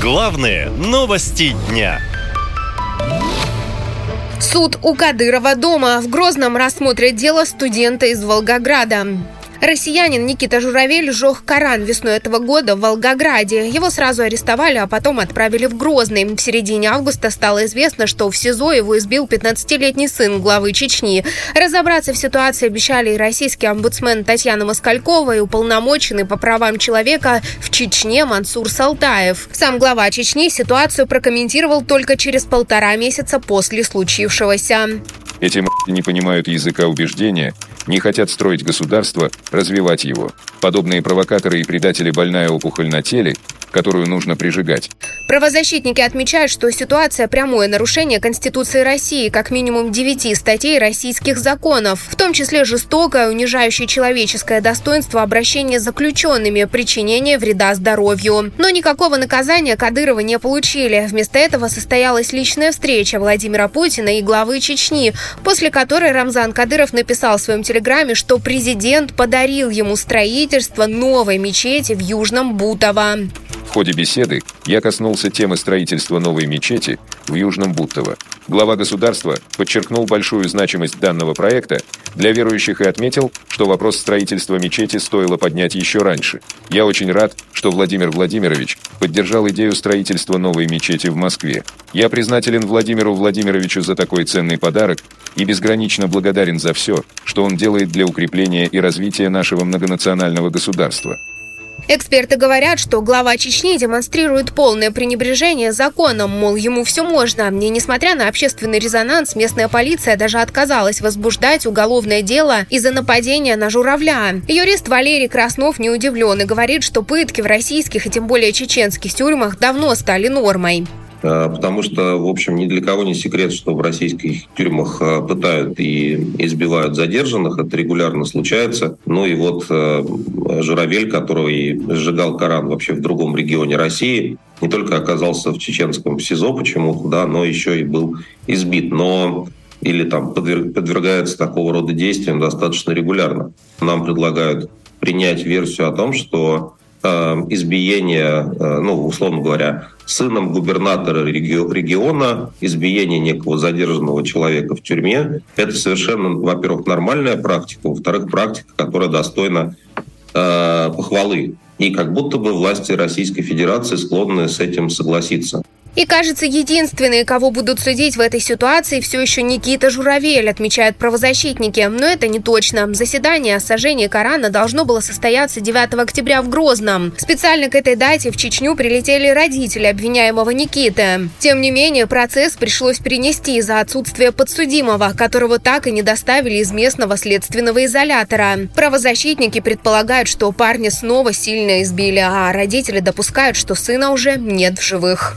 Главные новости дня. Суд у Кадырова дома в Грозном рассмотрит дело студента из Волгограда. Россиянин Никита Журавель сжег Коран весной этого года в Волгограде. Его сразу арестовали, а потом отправили в Грозный. В середине августа стало известно, что в СИЗО его избил 15-летний сын главы Чечни. Разобраться в ситуации обещали и российский омбудсмен Татьяна Москалькова, и уполномоченный по правам человека в Чечне Мансур Салтаев. Сам глава Чечни ситуацию прокомментировал только через полтора месяца после случившегося. Эти не понимают языка убеждения, не хотят строить государство, развивать его. Подобные провокаторы и предатели больная опухоль на теле, которую нужно прижигать. Правозащитники отмечают, что ситуация – прямое нарушение Конституции России, как минимум девяти статей российских законов, в том числе жестокое, унижающее человеческое достоинство обращение с заключенными, причинение вреда здоровью. Но никакого наказания Кадырова не получили. Вместо этого состоялась личная встреча Владимира Путина и главы Чечни, после которой Рамзан Кадыров написал в своем телеграме, что президент подарил ему строительство новой мечети в Южном Бутово. В ходе беседы я коснулся темы строительства новой мечети в Южном Буттово. Глава государства подчеркнул большую значимость данного проекта для верующих и отметил, что вопрос строительства мечети стоило поднять еще раньше. Я очень рад, что Владимир Владимирович поддержал идею строительства новой мечети в Москве. Я признателен Владимиру Владимировичу за такой ценный подарок и безгранично благодарен за все, что он делает для укрепления и развития нашего многонационального государства. Эксперты говорят, что глава Чечни демонстрирует полное пренебрежение законом, мол, ему все можно. И несмотря на общественный резонанс, местная полиция даже отказалась возбуждать уголовное дело из-за нападения на журавля. Юрист Валерий Краснов не удивлен и говорит, что пытки в российских и тем более чеченских тюрьмах давно стали нормой. Э, потому что, в общем, ни для кого не секрет, что в российских тюрьмах э, пытают и избивают задержанных, это регулярно случается. Ну и вот э, Журавель, который сжигал Коран вообще в другом регионе России, не только оказался в чеченском СИЗО почему-то, да, но еще и был избит. Но или там подвергается такого рода действиям достаточно регулярно. Нам предлагают принять версию о том, что избиение, э, ну, условно говоря, сыном губернатора региона, избиение некого задержанного человека в тюрьме, это совершенно, во-первых, нормальная практика, во-вторых, практика, которая достойна э, похвалы. И как будто бы власти Российской Федерации склонны с этим согласиться. И, кажется, единственные, кого будут судить в этой ситуации, все еще Никита Журавель, отмечают правозащитники. Но это не точно. Заседание о сожжении Корана должно было состояться 9 октября в Грозном. Специально к этой дате в Чечню прилетели родители обвиняемого Никиты. Тем не менее, процесс пришлось перенести из-за отсутствия подсудимого, которого так и не доставили из местного следственного изолятора. Правозащитники предполагают, что парня снова сильно избили, а родители допускают, что сына уже нет в живых.